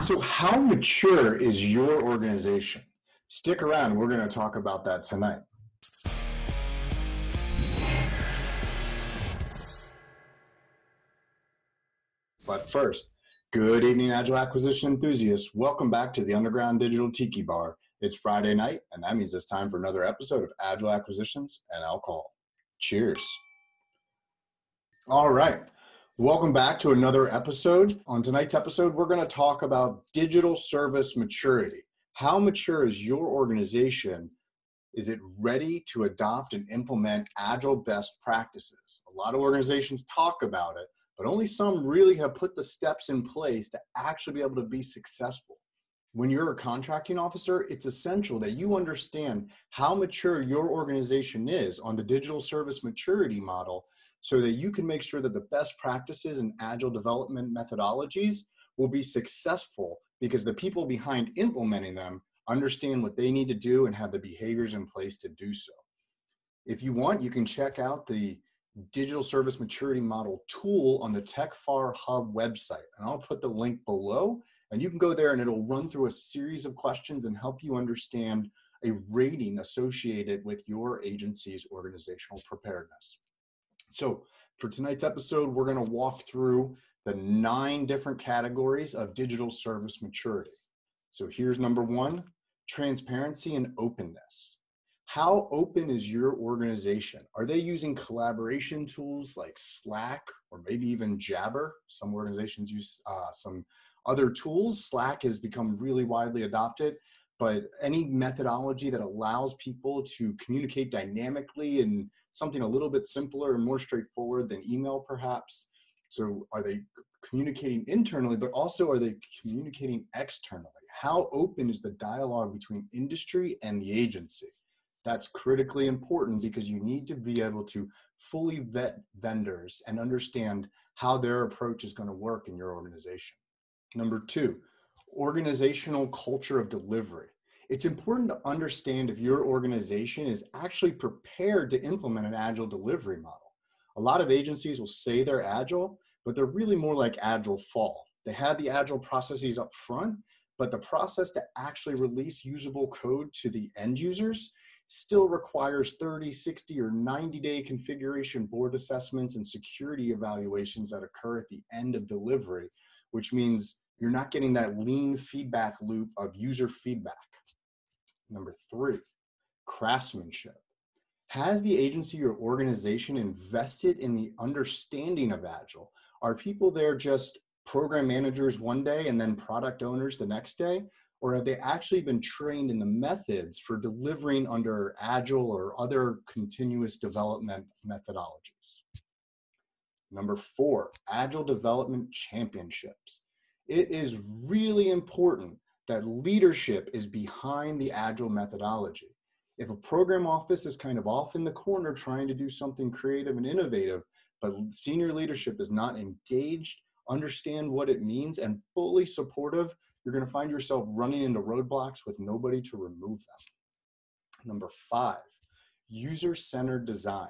So, how mature is your organization? Stick around, we're going to talk about that tonight. But first, good evening, Agile Acquisition enthusiasts. Welcome back to the Underground Digital Tiki Bar. It's Friday night, and that means it's time for another episode of Agile Acquisitions and Alcohol. Cheers. All right. Welcome back to another episode. On tonight's episode, we're going to talk about digital service maturity. How mature is your organization? Is it ready to adopt and implement agile best practices? A lot of organizations talk about it, but only some really have put the steps in place to actually be able to be successful. When you're a contracting officer, it's essential that you understand how mature your organization is on the digital service maturity model so that you can make sure that the best practices and agile development methodologies will be successful because the people behind implementing them understand what they need to do and have the behaviors in place to do so. If you want, you can check out the digital service maturity model tool on the TechFAR Hub website. And I'll put the link below and you can go there and it'll run through a series of questions and help you understand a rating associated with your agency's organizational preparedness. So for tonight's episode, we're going to walk through the nine different categories of digital service maturity. So here's number one, transparency and openness. How open is your organization? Are they using collaboration tools like Slack or maybe even Jabber? Some organizations use uh, some other tools. Slack has become really widely adopted but any methodology that allows people to communicate dynamically and something a little bit simpler and more straightforward than email perhaps. So are they communicating internally but also are they communicating externally? How open is the dialogue between industry and the agency? That's critically important because you need to be able to fully vet vendors and understand how their approach is going to work in your organization. Number two organizational culture of delivery it's important to understand if your organization is actually prepared to implement an agile delivery model. A lot of agencies will say they're agile, but they're really more like agile fall. They have the agile processes up front, but the process to actually release usable code to the end users still requires 30, 60, or 90 day configuration board assessments and security evaluations that occur at the end of delivery, which means you're not getting that lean feedback loop of user feedback. Number three, craftsmanship. Has the agency or organization invested in the understanding of Agile? Are people there just program managers one day and then product owners the next day? Or have they actually been trained in the methods for delivering under Agile or other continuous development methodologies? Number four, Agile Development Championships. It is really important that leadership is behind the agile methodology. If a program office is kind of off in the corner trying to do something creative and innovative, but senior leadership is not engaged, understand what it means, and fully supportive, you're going to find yourself running into roadblocks with nobody to remove them. Number five, user centered design.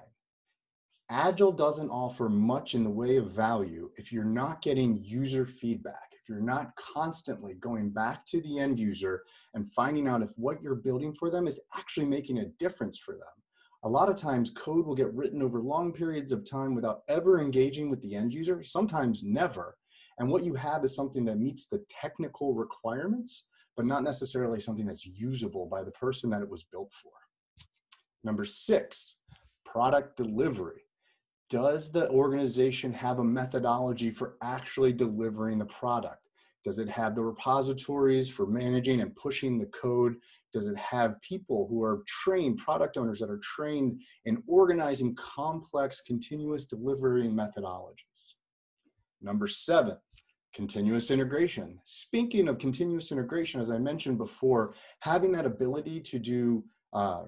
Agile doesn't offer much in the way of value if you're not getting user feedback you're not constantly going back to the end user and finding out if what you're building for them is actually making a difference for them. A lot of times code will get written over long periods of time without ever engaging with the end user, sometimes never. And what you have is something that meets the technical requirements, but not necessarily something that's usable by the person that it was built for. Number six, product delivery does the organization have a methodology for actually delivering the product? Does it have the repositories for managing and pushing the code? Does it have people who are trained, product owners that are trained in organizing complex continuous delivery methodologies? Number seven, continuous integration. Speaking of continuous integration, as I mentioned before, having that ability to do uh,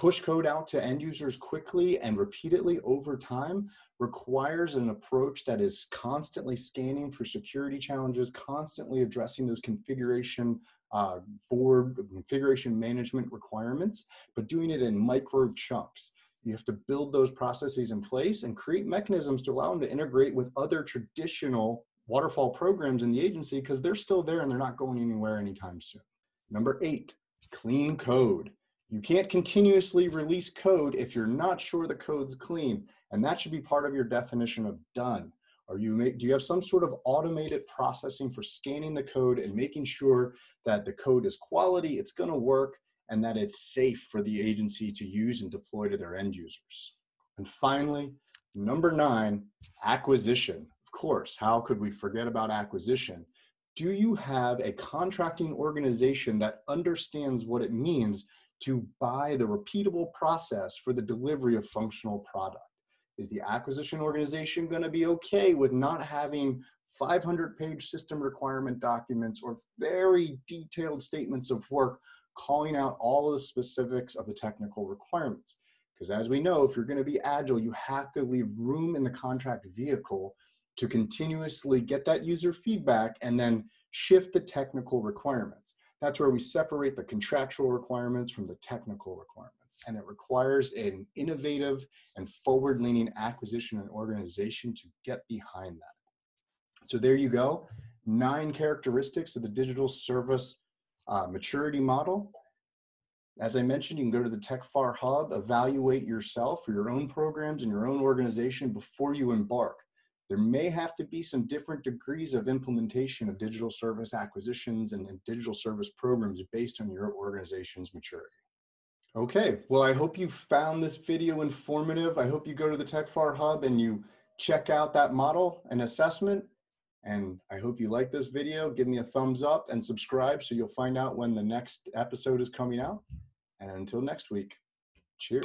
push code out to end users quickly and repeatedly over time requires an approach that is constantly scanning for security challenges, constantly addressing those configuration uh, board configuration management requirements, but doing it in micro chunks. You have to build those processes in place and create mechanisms to allow them to integrate with other traditional waterfall programs in the agency because they're still there and they're not going anywhere anytime soon. Number eight, clean code. You can't continuously release code if you're not sure the code's clean, and that should be part of your definition of done. Are you make, do you have some sort of automated processing for scanning the code and making sure that the code is quality, it's going to work, and that it's safe for the agency to use and deploy to their end users? And finally, number nine, acquisition. Of course, how could we forget about acquisition? Do you have a contracting organization that understands what it means to buy the repeatable process for the delivery of functional product? Is the acquisition organization going to be okay with not having 500 page system requirement documents or very detailed statements of work calling out all of the specifics of the technical requirements? Because as we know, if you're going to be agile, you have to leave room in the contract vehicle to continuously get that user feedback and then shift the technical requirements. That's where we separate the contractual requirements from the technical requirements. And it requires an innovative and forward leaning acquisition and organization to get behind that. So there you go nine characteristics of the digital service uh, maturity model. As I mentioned, you can go to the TechFAR Hub, evaluate yourself for your own programs and your own organization before you embark. There may have to be some different degrees of implementation of digital service acquisitions and, and digital service programs based on your organization's maturity. Okay, well, I hope you found this video informative. I hope you go to the TechFAR Hub and you check out that model and assessment. And I hope you like this video. Give me a thumbs up and subscribe so you'll find out when the next episode is coming out. And until next week, cheers.